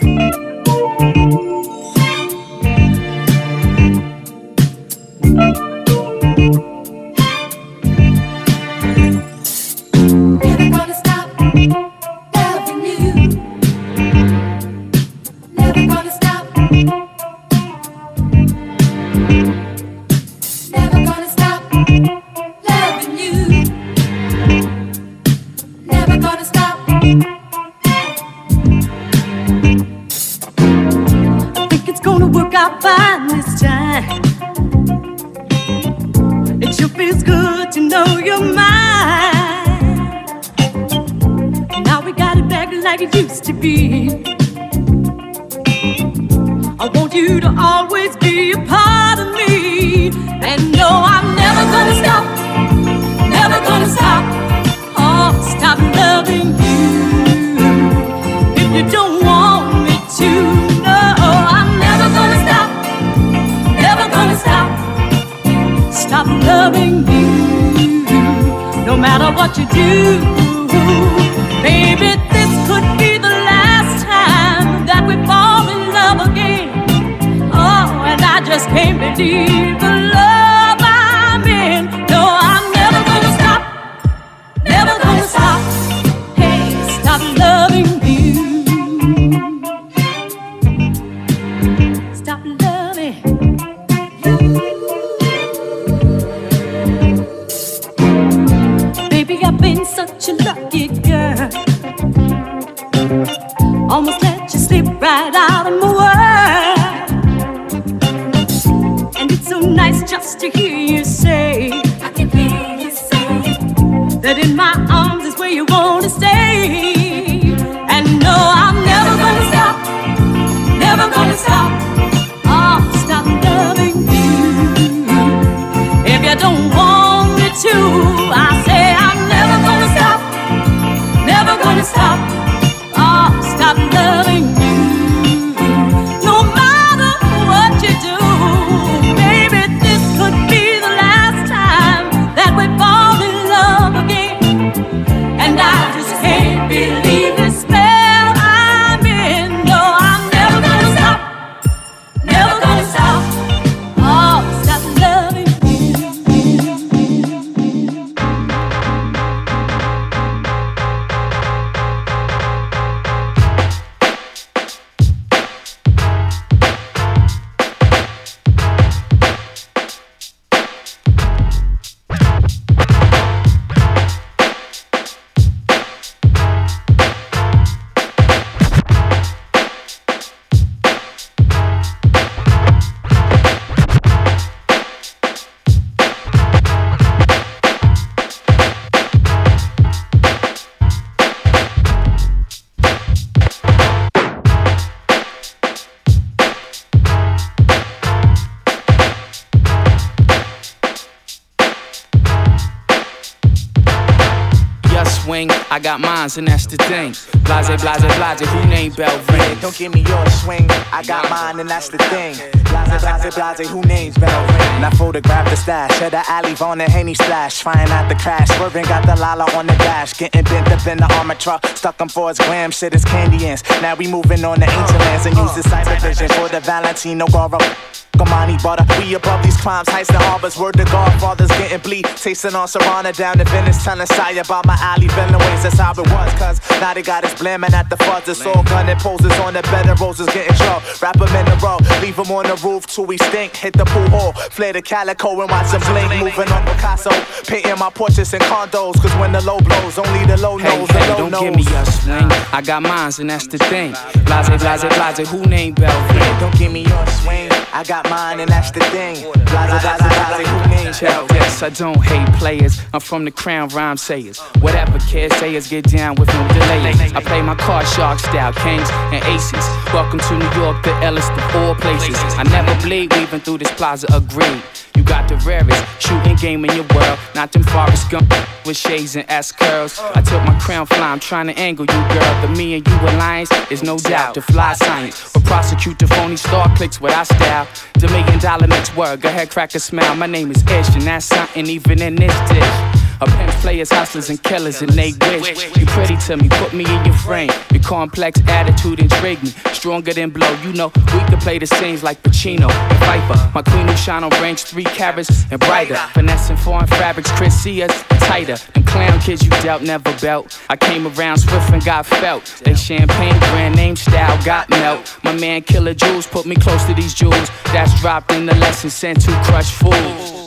I got mines, and that's the thing. Blase, blase, blase, who named Bell Ring? Don't give me your swing, I got mine, and that's the thing. Blase, blase, blase, who names Bell Ring? I photograph the stash, at the alley, on the Henny slash. Flying out the crash, swerving, got the Lala on the dash. Getting bent up in the armor truck, stuck on for his glam, shit is candy ants. Now we moving on the ancient lands and use the cyber vision for the Valentino Goro. Comani butter. We above these crimes, heights and harbors. Word to Godfathers getting bleed. Tasting on Serrana down in Venice. Telling Saya about my alley villain ways. That's how it was. Cause now they got us blamming at the fuzz. It's all gunning poses on the bed of roses getting drunk. Wrap them in a row. Leave them on the roof till we stink. Hit the pool hall. Flare the calico and watch them blink. Moving on Picasso. Painting my portraits in condos. Cause when the low blows, only the low knows. Hey, hey, the low don't knows. give me your swing. I got mines, and that's the thing. Blase, blase, blase, who named Bell Ring? Don't give me your swing. I got mine, and that's the thing. Blase, blase, blase, who names Tell yes, I don't hate players. I'm from the crown rhyme sayers. Whatever care sayers get down with no delay. I play my card shark style, kings and aces. Welcome to New York, the illest of all places. I never bleed, weaving through this plaza, agreed. You got the rarest shooting game in your world. Not them Forrest Gump with shades and S curls. I took my crown fly, I'm trying to angle you, girl. The me and you alliance is no doubt the fly science. But prosecute the phony star clicks with our style. The million dollar next word, go ahead, crack a smile. My name is Ish, and that's something even in this dish. A pimps, players, hustlers, and killers, and they wish you pretty to me, put me in your frame. Your complex attitude intrigue me, stronger than blow. You know we can play the scenes like Pacino and Viper. My queen who shine on range three carats and brighter. Finessing foreign fabrics, Chris see us tighter. Them clown kids you doubt never belt. I came around swift and got felt. They champagne brand name style got melt. My man Killer Jules put me close to these jewels. That's dropped in the lesson sent to crush fools.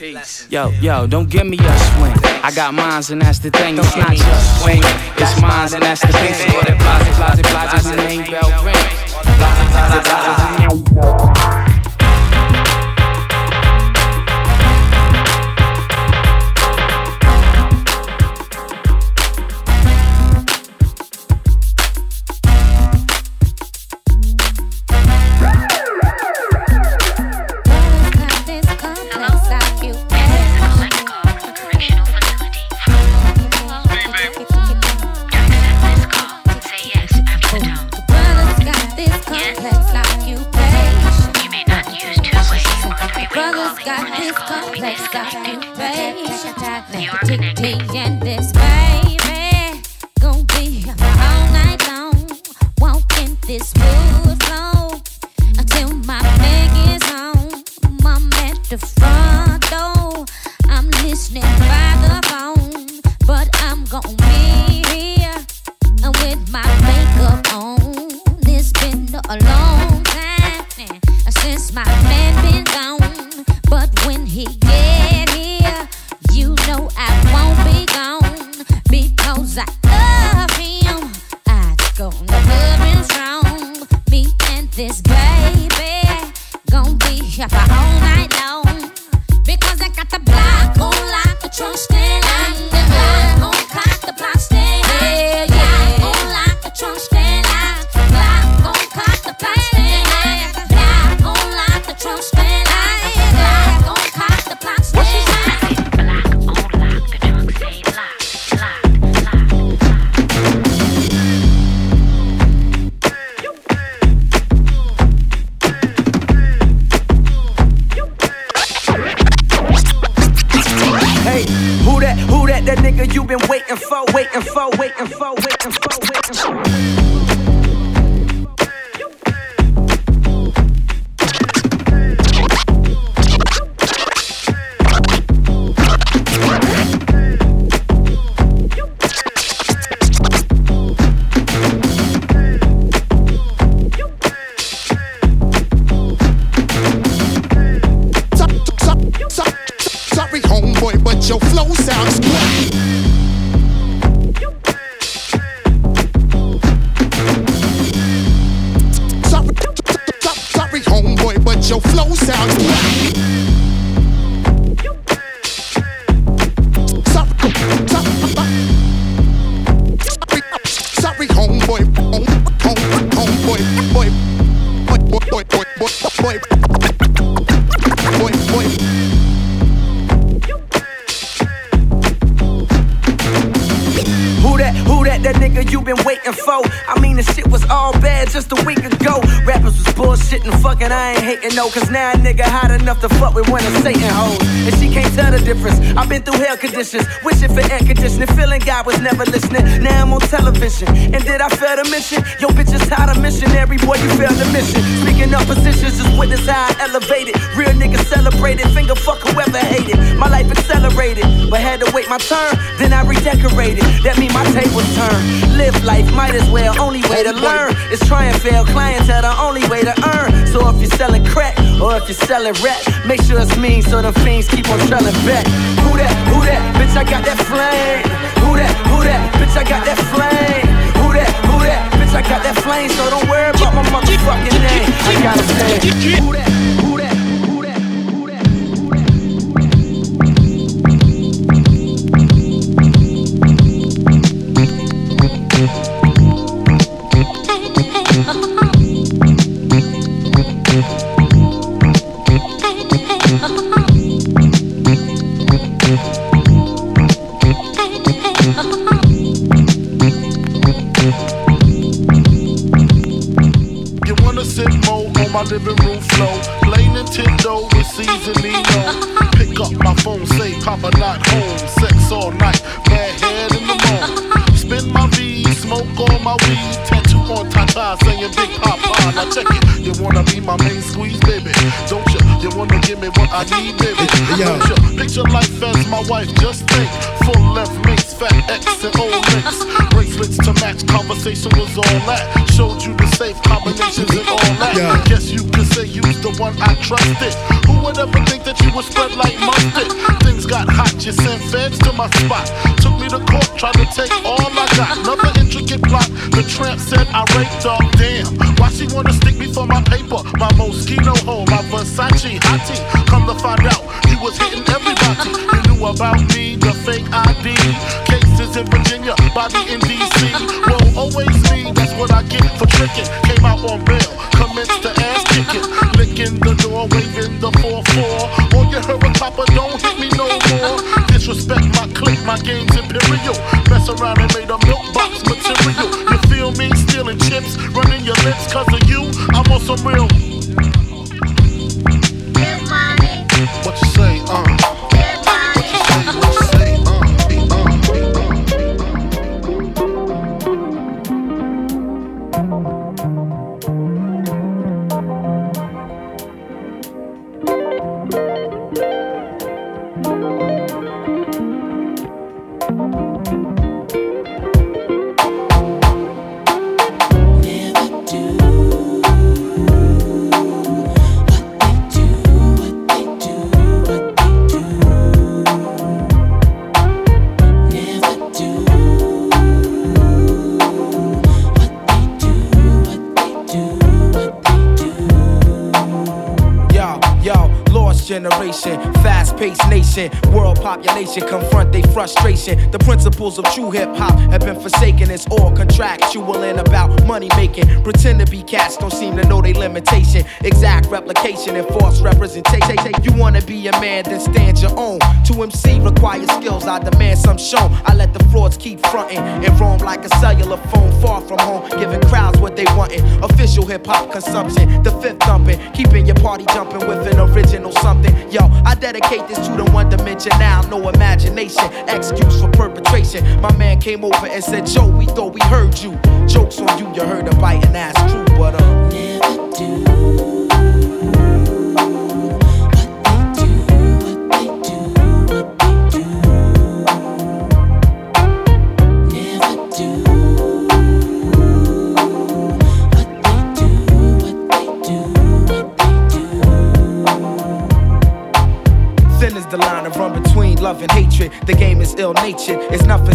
Peace. Yo, yo, don't give me a swing. I got mines and that's the thing. It's not just swing. It's mines and that's the thing. So that blase, blase, blase, the name bell. Blase, blase, blase, blase. I mean, the shit was all bad just a week ago know, cause now a nigga hot enough to fuck with one of Satan hoes. And she can't tell the difference. I've been through hell conditions, wishing for air conditioning, feeling God was never listening. Now I'm on television. And did I fail to mention? Yo, bitch is hot a missionary, boy, you failed the mission. Speaking of positions, just witness how I elevated. Real niggas celebrated, finger fuck whoever hated. My life accelerated, but had to wait my turn, then I redecorated. That mean my tables turned. Live life, might as well, only way to learn is try and fail. Clientele, the only way to earn. So if you're selling crack, or if you're selling rap, make sure it's mean so the fiends keep on trailing back. Who that? Who that? Bitch, I got that flame. Who that? Who that? Bitch, I got that flame. Who that? Who that? Bitch, I got that flame, so don't worry about my motherfucking name. I gotta say, who that? Who on my living room floor? Play Nintendo with seasoning dough. Pick up my phone, say Papa not home. Sex all night, bad head in the morning. Spin my V, smoke all my weed. Tattoo on Tata saying Big Poppa. Now check it, you wanna be my main squeeze, baby? Don't you? You wanna give me what I need, baby? Don't you? Picture life as my wife, just think. Full left mates, fat X and old links. Bracelets to match, conversation was all that. Showed you the safe combinations and all that. Yeah. Guess you could say you's the one I trusted. Who would ever think that you would spread like mustard? Things got hot, you sent feds to my spot. Took me to court, tried to take all I got. Another intricate plot. The tramp said I raped her. Damn, why she wanna stick me for my paper? My Moschino hole, my Versace hottie. Come to find out, you was hitting everybody. You about me, the fake ID. Cases in Virginia, body in DC. Whoa, always me, that's what I get for tricking. Came out on bail, commenced to ass kicking. Licking the door, waving the 4-4. All you heard was Papa, don't hit me no more. Disrespect my clique, my game's imperial. Mess around and made a milk box material. You feel me? Stealing chips, running your lips cause of you. I'm on some real. Pretend to be cats, don't seem to know their limitation. Exact replication and false representation. You wanna be a man, then stand your own. To MC requires skills, I demand some shown. I let the frauds keep fronting and roam like a cellular phone far from home, giving crowds what they wantin'. Official hip hop consumption, the fifth thumping, keeping your party jumping with an original something. Yo, I dedicate this to the one dimension now, no imagination. Excuse for perpetration. My man came over and said, Joe, we thought we heard you. Jokes on you, you heard a biting ass true,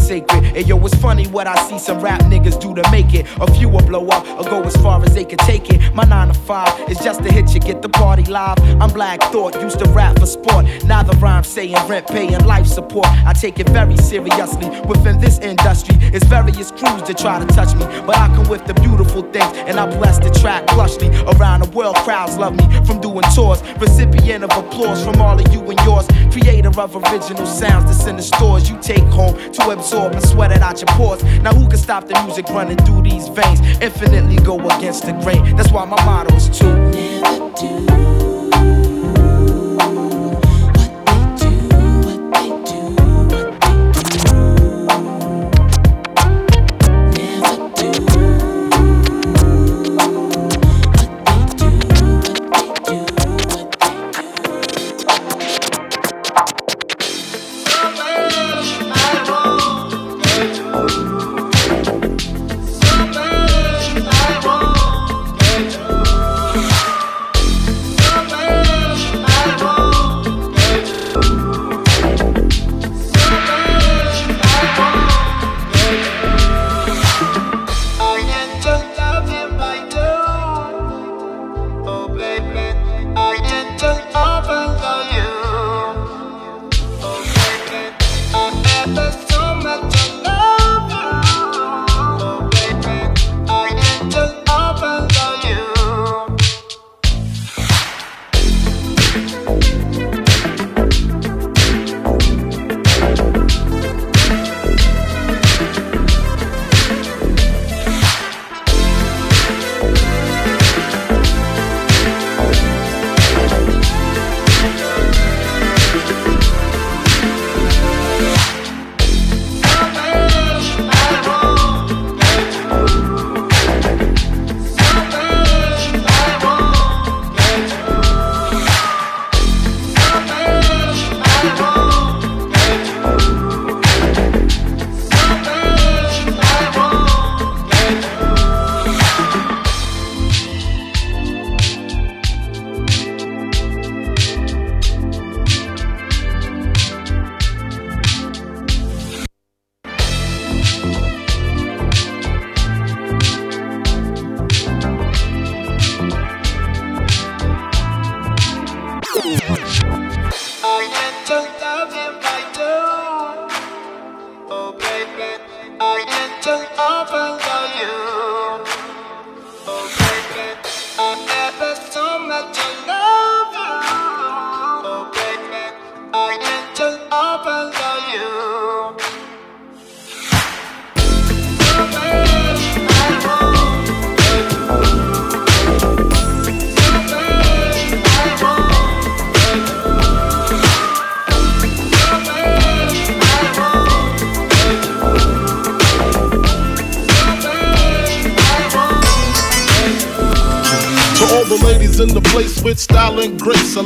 sacred. And yo, it's funny what I see some rap niggas do to make it. A few will blow up or go as far as they can take it. My 9 to 5 is just to hit you, get the party live. I'm Black Thought, used to rap for sport. Now the rhyme saying rent, paying life support. I take it very seriously. Within this industry, it's various crews that try to touch me. But I come with the beautiful things, and I bless the track plushly. Around the world, crowds love me from doing tours. Recipient of applause from all of you and yours. Creator of original sounds that's in the stores you take home to absorb and sweat it out your pores. Now who can stop the music running through these veins? Infinitely go against the grain. That's why my motto is never do.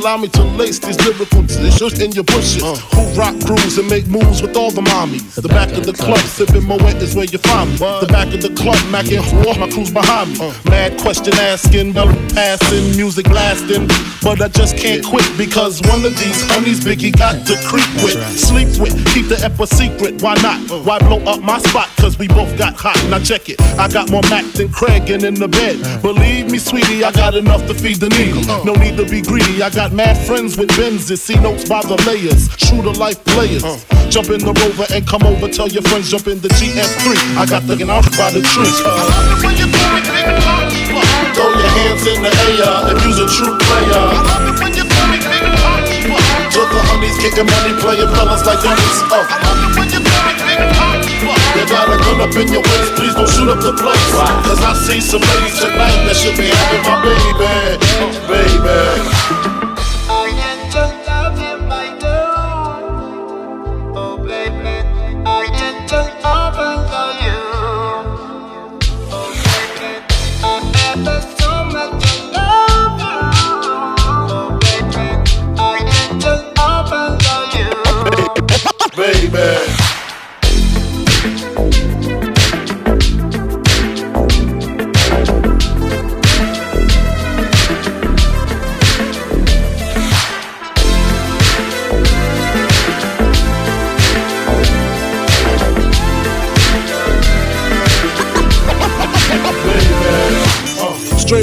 Allow me to lace these lyrical issues in your bushes. Uh. Who rock crews and make moves with all the mommies. The, the back, back of the club, club sipping Moet is where you find me. What? The back of the club, macking horse, my crew's behind me. Uh. Mad question asking, bell passing, music lasting. But I just can't quit because one of these honeys Biggie got to creep with, right. sleep with, keep the ep a secret. Why not? Uh. Why blow up my spot? Cause we both got hot. Now check it. I got more Mac than Craig and in the bed. Uh. Believe me, sweetie, I got enough to feed the needy. No need to be greedy. I got mad friends with Benzes, see notes by the layers. True to life players. Uh. Jump in the rover and come over. Tell your friends jump in the GS3. I got the gun off by the tree. Uh. Throw your hands in the air if you's a true player. To the honeys, kicking money, playing fellas like dummies. Oh. You got a gun up in your waist, please don't shoot up the place. Cause I see some ladies tonight that should be having my baby, baby.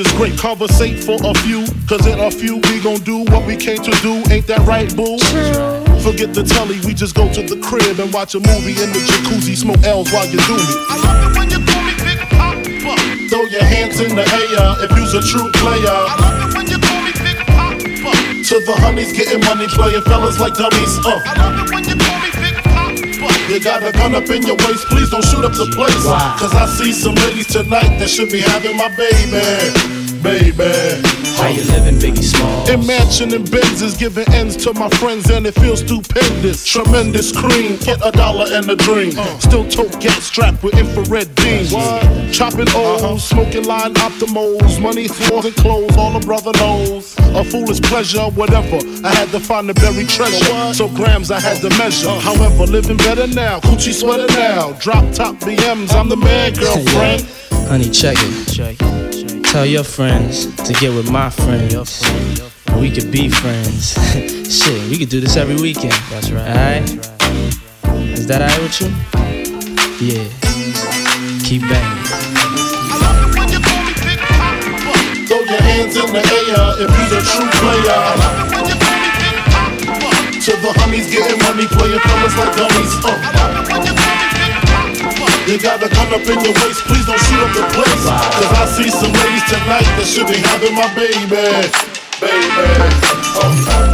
Welch's grape. Conversate for a few, cause in a few we gon' do what we came to do. Ain't that right, boo? Forget the telly, we just go to the crib and watch a movie in the jacuzzi, smoke L's while you do me. I love it when you call me Big Poppa. Throw your hands in the air if you's a true player. I love it when you call me Big Poppa. To the honeys getting money, playing fellas like dummies. Uh. I love it when you call me Big. You got a gun up in your waist, please don't shoot up the place. Cause I see some ladies tonight that should be having my baby baby. How you living, Biggie Smalls? In mansion and Benzes, giving ends to my friends, and it feels stupendous. Tremendous cream, get a dollar and a dream. Uh. Still tote gas strapped with infrared beams. Chopping O's, uh-huh. smoking line optimals, money, floors, and clothes, all a brother knows. A foolish pleasure, whatever. I had to find the buried treasure, so grams I had to measure. Uh. However, living better now, coochie sweater now. Drop top BMs, I'm the man, girlfriend. Honey, check it. Check it. Tell your friends to get with my friends. We could be friends. Shit, we could do this every weekend. That's right. Alright? Is that alright with you? Yeah. Keep banging. Throw your hands in the air if you're a true player. To the homies getting money, playing fellas like dummies. Uh. You got a gun up in your waist, please don't shoot up the place. Cause I see some ladies tonight that should be having my baby. Baby. Oh. oh.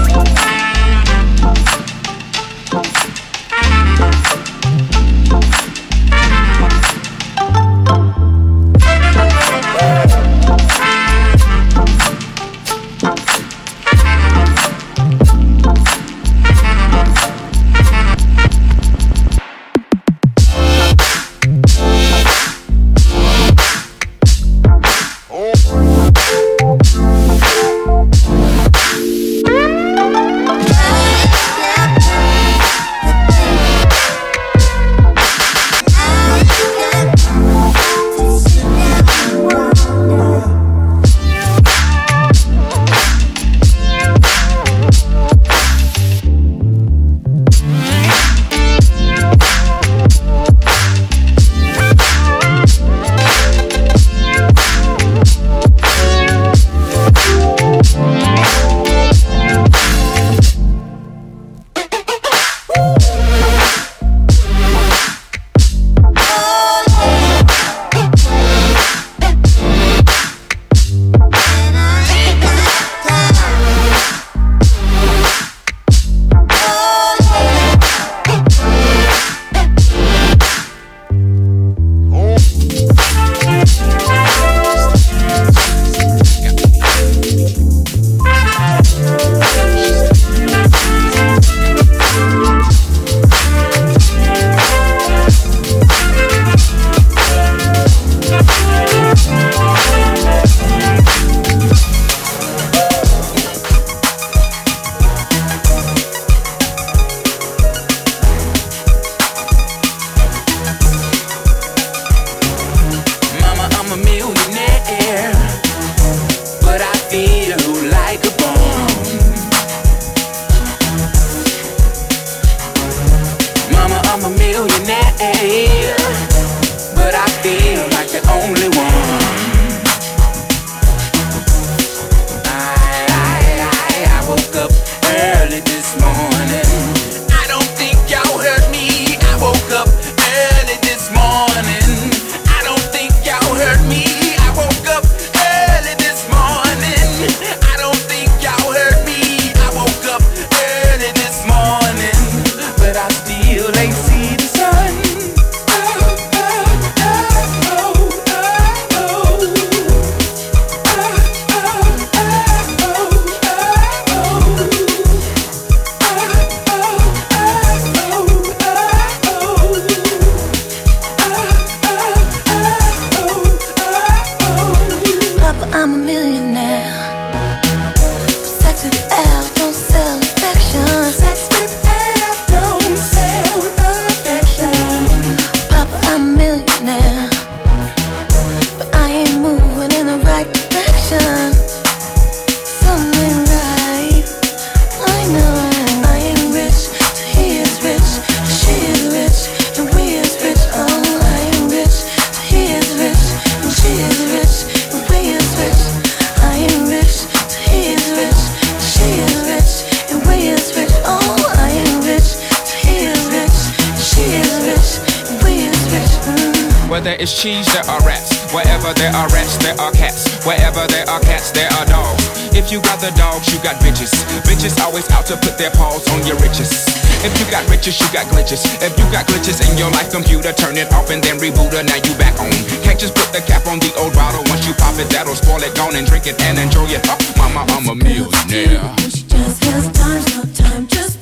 Mm. Where there is cheese, there are rats. Wherever there are rats, there are cats. Wherever there are cats, there are dogs. If you got the dogs, you got bitches. Bitches always out to put their paws on your riches. If you got riches, you got glitches. If you got glitches in your life computer, turn it off and then reboot it. Now you back on. Can't just put the cap on the old bottle. Once you pop it, that'll spoil it. Gone and drink it and enjoy it. Oh, mama, I'm a millionaire. Just has time, no time, just.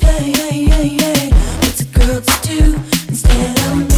What's a girl to do instead of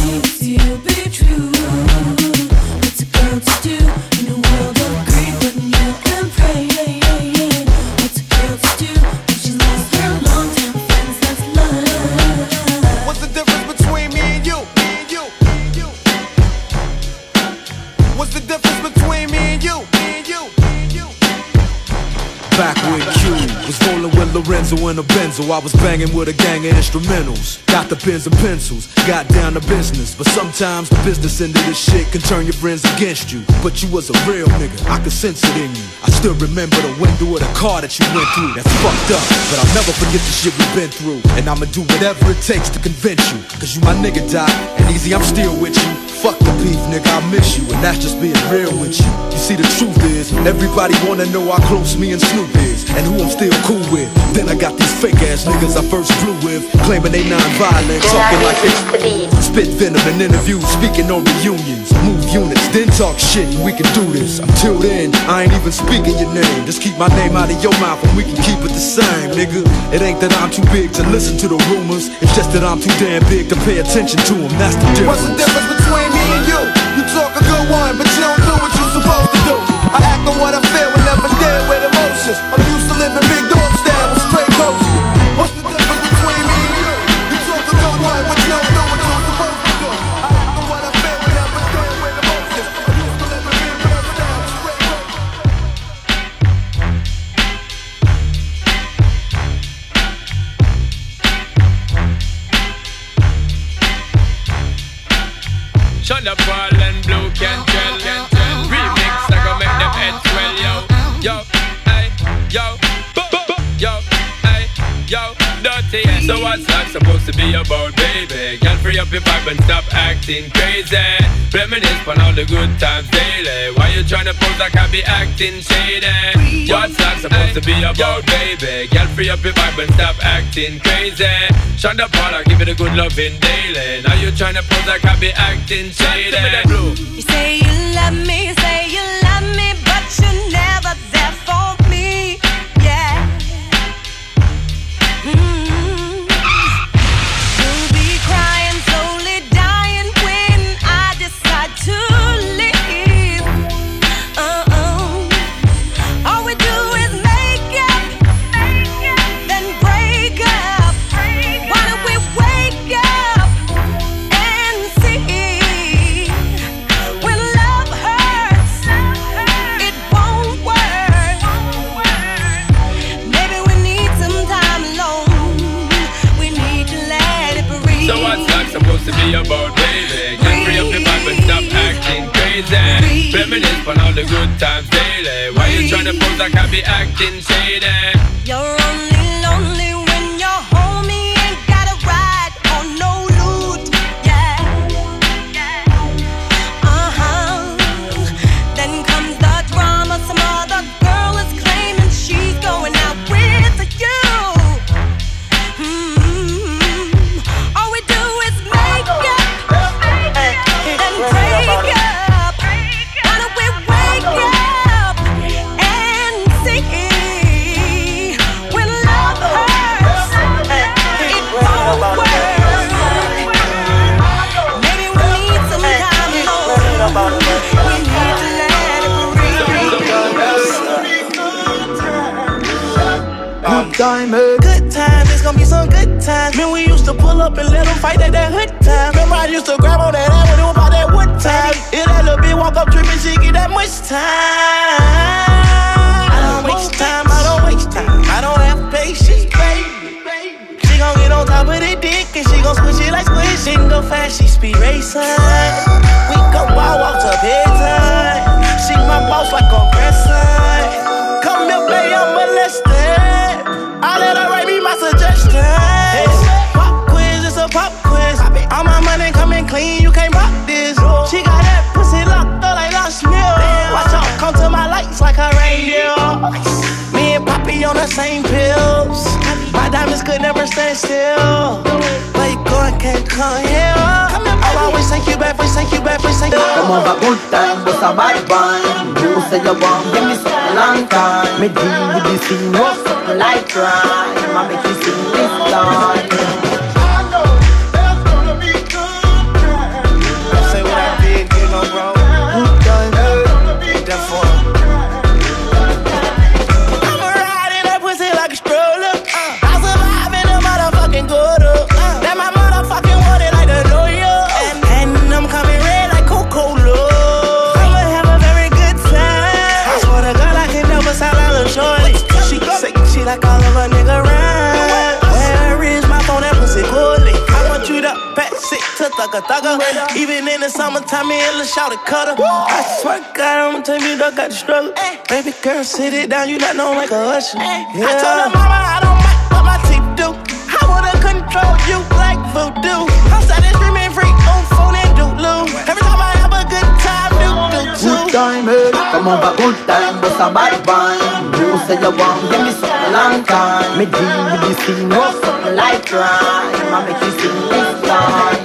Back when Q was rolling Lorenzo in a Benzo, I was banging with a gang of instrumentals. Got the pens and pencils, got down to business. But sometimes the business end of this shit can turn your friends against you. But you was a real nigga, I could sense it in you. I still remember the window of the car that you went through. That's fucked up, but I'll never forget the shit we've been through. And I'ma do whatever it takes to convince you. Cause you my nigga, Doc. And Eazy, I'm still with you. Fuck the beef, nigga, I miss you. And that's just being real with you. You see, the truth is, everybody wanna know how close me and Snoop is. And who I'm still cool with. Then I got these fake ass niggas I first flew with. Claiming they non-violent, talking like they spit venom in interviews, speaking on reunions. Move units, then talk shit, and we can do this. Until then, I ain't even speaking your name. Just keep my name out of your mouth and we can keep it the same, nigga. It ain't that I'm too big to listen to the rumors. It's just that I'm too damn big to pay attention to them. That's the difference. What's the difference between me and you? You talk a good one, but you don't do what you're supposed to do. I act on what I feel and never deal with emotions. I'm up your vibe and stop acting crazy. Reminisce on all the good times daily. Why you tryna pose like I be acting shady? What's that supposed to be about, baby? Girl, free up your vibe and stop acting crazy. Shonda Paula, give it a good loving daily. Now you tryna pose like I be acting shady. You say you love me, say you love me, but you're never Reminisce on all the good times daily. Why you trying to pose like I be acting shady? You're only lonely Eh? Good times, it's gonna be some good times. Man, we used to pull up and let them fight at that hood time. Remember, I used to grab on that was about that wood time. If that little bitch walk up tripping, she get that much time. I don't waste time, I don't waste time. I don't have patience, baby. She gon' get on top of the dick and she gon' squish it like squish. She can go fast, she speed racing. We go ball walk to bedtime. She my boss like a grandson. Suggestions. Pop quiz, it's a pop quiz. All my money coming clean, you can't rock this. She got that pussy locked up like lost meal. Watch out, come to my lights like a radio. Poppy on the same pills. My diamonds could never stand still. Where you going, can't come here. I'll always thank you back, please thank you back, please thank you Come on, a good time, but a bad one. You say you want, give me something long time. Me deal with this thing, no something like crime. I make you sing this line. Girl, sit it down, you not know like a usher. I told her mama I don't like what my teeth do. I wanna control you like voodoo. I'm started streaming free on phone and doodloo. Every time I have a good time, do do Good time, eh? Come on, a good time, but a bad one. You say you want, give me something long time. Me deal with this thing, no something like crime. I make you sing this line.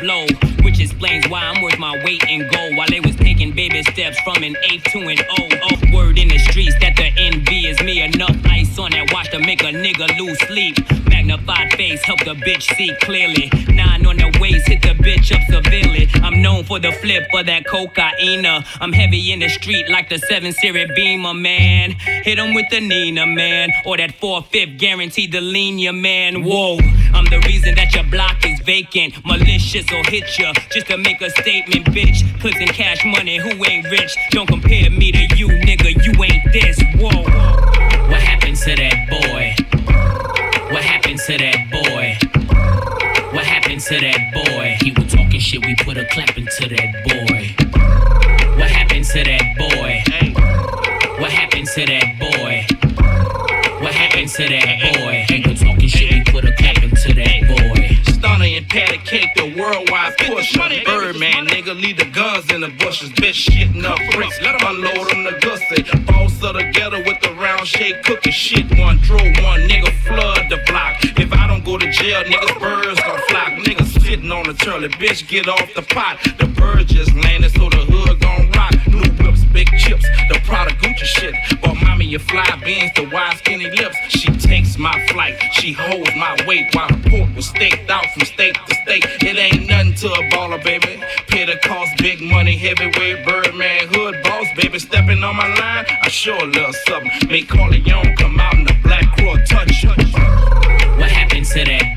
Blow, which explains why I'm worth my weight in gold. While they was taking baby steps from an eighth to an O. Oh, word in the streets that the envy is me. Enough ice on that watch to make a nigga lose sleep. Magnified face help the bitch see clearly. Nine on the waist hit the bitch up severely. I'm known for the flip of that cocaine. I'm heavy in the street like the 7 Series Beamer, man. Hit him with the Nina, man. Or that 4 5 guaranteed to lean your man. Whoa, I'm the reason that your block is vacant. Malicious or hit ya just to make a statement, bitch. Clips and cash money, who ain't rich? Don't compare me to you, nigga. You ain't this. Whoa. What happened to that boy? What happened to that boy? What happened to that boy? He was talking shit, we put a clap into that boy. What happened to that boy? What happened to that boy? What happened to that boy? He was talking shit, we put a clap into that boy. Stunner and patty cake, the worldwide push. Birdman, nigga, leave the guns in the bushes. Bitch, shitting up bricks. Let 'em unload them the gussy. Boss of the ghetto with the round shake cooking shit. One draw, one nigga flood the block. If I don't go to jail, niggas birds gon' flock. Niggas sitting on the turtle, bitch, get off the pot. The bird just landed, so the hood gon' rock. New whips, big chips, the Prada Gucci shit. Bought mommy a fly beans, the wide skinny lips. She takes my flight, she holds my weight while the pork was staked out from state to state. It ain't nothing to a baller, baby. Pay the cost, big money, heavyweight, birdman, hood boss, baby. Stepping on my line, I sure love something. Make Corleone come out in the black crow touch. What happened to that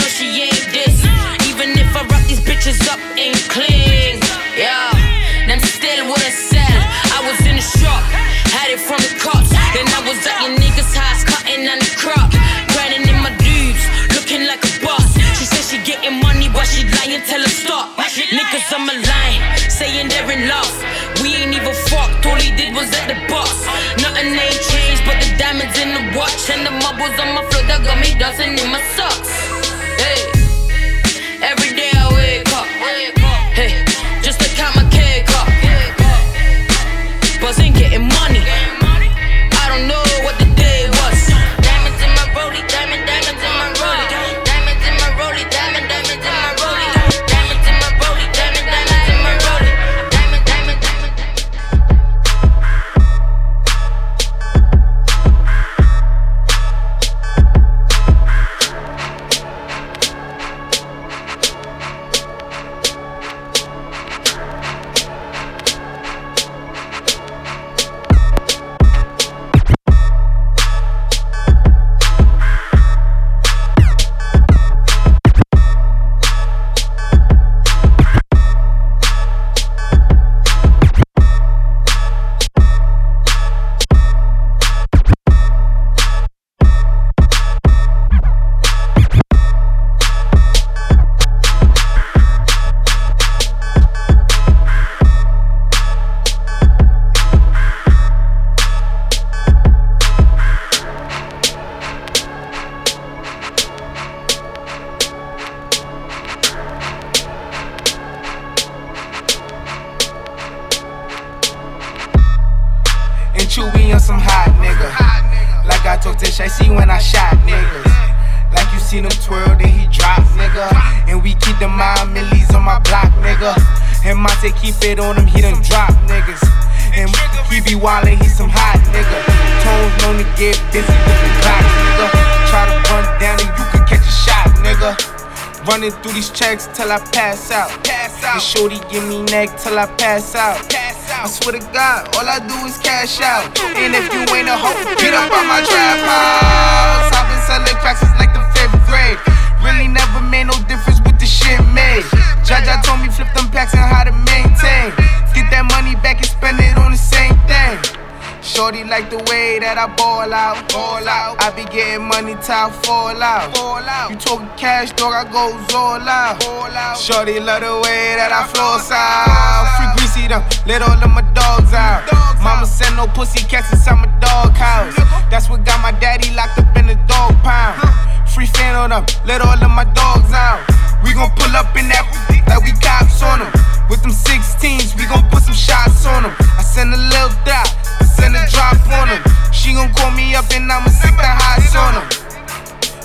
know she ain't this. Even if I rock these bitches up in clean. Yeah, them still wouldn't sell. I was in the shop, had it from the cops. Then I was at your niggas' house, cutting on the crop. Grinding in my dudes, looking like a boss. She said she getting money, but she lying, tell her stop. Niggas, I'm a line, saying they're in love. We ain't even fucked, all he did was at the box. Nothing ain't changed, but the diamonds in the watch and the marbles on my floor that got me dancing in my socks. Neck till I pass out. I swear to God, all I do is cash out. And if you ain't a hoe, get up on my trap that I ball out, ball out. I be getting money till I fall out, fall out. You talking cash, dog? I go all out, all out. Shorty love the way that I flow out. Free greasy them, let all of my dogs out. Mama send no pussy cats inside my dog house. That's what got my daddy locked up in the dog pound. Free fan on them, let all of my dogs out. We gon' pull up in that like we cops on them. With them 16s, we gon' put some shots on them. I send a little dot, I send a drop on them. She gon' call me up and I'ma sit the highs on them.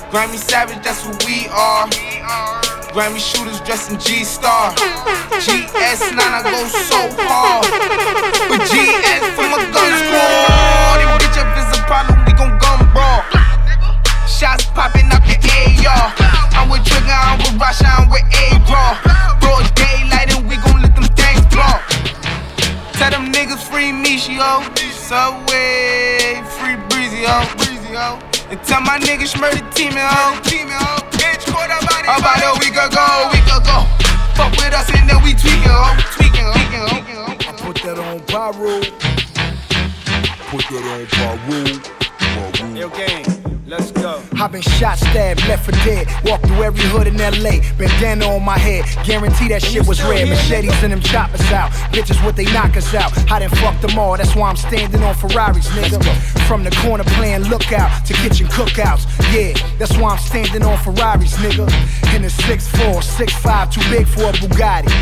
Grammy Savage, that's who we are. Grammy shooters dressed in G Star. GS9, I go so hard. But GS for my gun squad. And bitch, if it's a problem, we gon' gun brawl. Shots popping up the AR. I'm with Trigger, I'm with Rasha, I'm with A-Raw. Broad daylight and we gon' let them things blow. Tell them niggas free me, yo. Subway, free breezy, yo. Breezy, yo. And tell my niggas murder team, ho. Team, ho. Bitch, put up about a week ago, week ago. Fuck with us and then we tweaking, ho. Tweaking, ho. Tweaking, ho. I put that on pyro. Put that on pyro. Pyro. Yo, gang, let's go. I've been shot, stabbed, left for dead. Walked through every hood in LA. Bandana on my head. Guarantee that shit was red. Machetes and them choppers out. Bitches what they knock us out. I done fucked them all. That's why I'm standing on Ferraris, nigga. From the corner playing lookout to kitchen cookouts. Yeah, that's why I'm standing on Ferraris, nigga. In a 6'4, 6'5, too big for a Bugatti.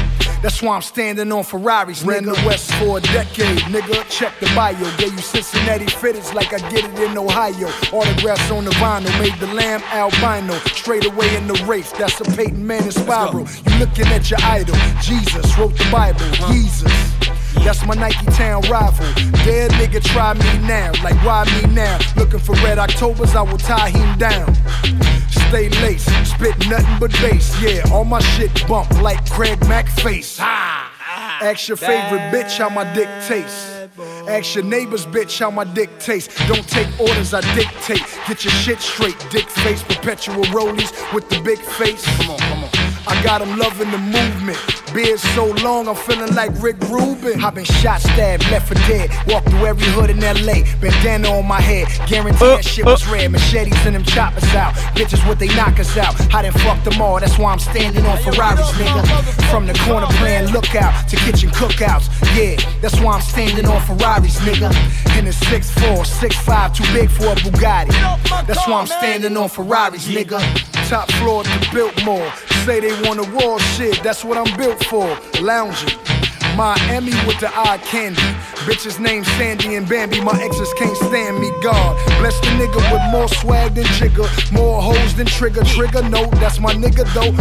That's why I'm standing on Ferraris, Ran nigga. the West for a decade, nigga. Check the bio. Gave you Cincinnati fitteds like I get it in Ohio. Autographs on the vinyl. Made the lamb albino. Straight away in the race. That's a Peyton Manning spiral. You looking at your idol. Jesus wrote the Bible. Jesus. That's my Nike Town rival. Dead nigga, try me now. Like, why me now? Looking for red Octobers, I will tie him down. Stay laced, spit nothing but bass. Yeah, all my shit bump like Craig Mack face. Ask your favorite bitch how my dick tastes. Ask your neighbor's bitch how my dick tastes. Don't take orders, I dictate. Get your shit straight, dick face, perpetual rollies with the big face. Come on, come on. I got 'em loving the movement. Beard so long, I'm feeling like Rick Rubin. I've been shot, stabbed, left for dead. Walked through every hood in LA. Bandana on my head. Guarantee that shit was red. Machetes and them choppers out. Bitches what they knock us out. I done fucked them all. That's why I'm standing on Ferraris, nigga. From the corner playing lookout to kitchen cookouts. Yeah, that's why I'm standing on Ferraris, nigga. In a 6'4, 6'5, too big for a Bugatti. That's why I'm standing on Ferraris, nigga. Top floor to Biltmore. Say they want a war shit, that's what I'm built for. Lounging. Miami with the eye candy. Bitches named Sandy and Bambi. My exes can't stand me. God bless the nigga with more swag than Jigga. More hoes than Trigger. Trigger, no, that's my nigga though.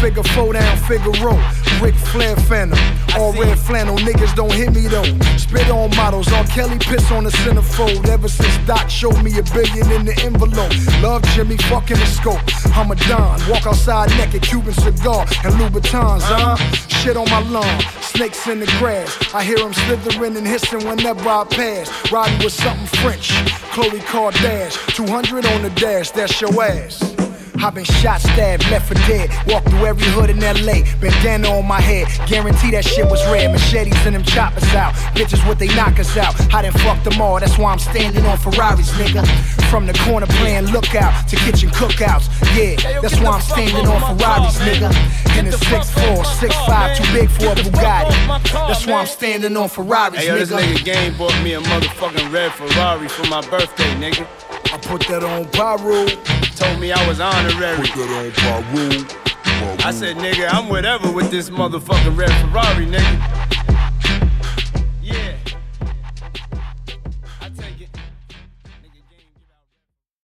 Figure four down, Figaro. Ric Flair Phantom. All red flannel niggas don't hit me though. Spit on models. R. Kelly piss on the centerfold. Ever since Doc showed me a billion in the envelope. Love Jimmy, fucking the scope. I'm a Don. Walk outside naked, Cuban cigar and Louboutins, huh? Shit on my lawn. Snakes in the grass. I hear them slithering and hissing whenever I pass. Riding with something French. Khloe Kardashian. 200 on the dash, that's your ass. I've been shot, stabbed, left for dead. Walked through every hood in LA. Bandana on my head. Guarantee that shit was red. Machetes and them choppers out. Bitches what they knock us out. I done fucked them all. That's why I'm standing on Ferraris, nigga. From the corner playing lookout to kitchen cookouts. Yeah, that's why I'm standing on Ferraris, nigga. In a 6'4, 6'5, too big for a Bugatti. That's why I'm standing on Ferraris, nigga. Hey, yo, this nigga. nigga Game bought me a motherfucking red Ferrari for my birthday, nigga. I put that on pyro. Told me I was honorary. Put that on pyro. I said, nigga, I'm whatever with this motherfucking red Ferrari, nigga.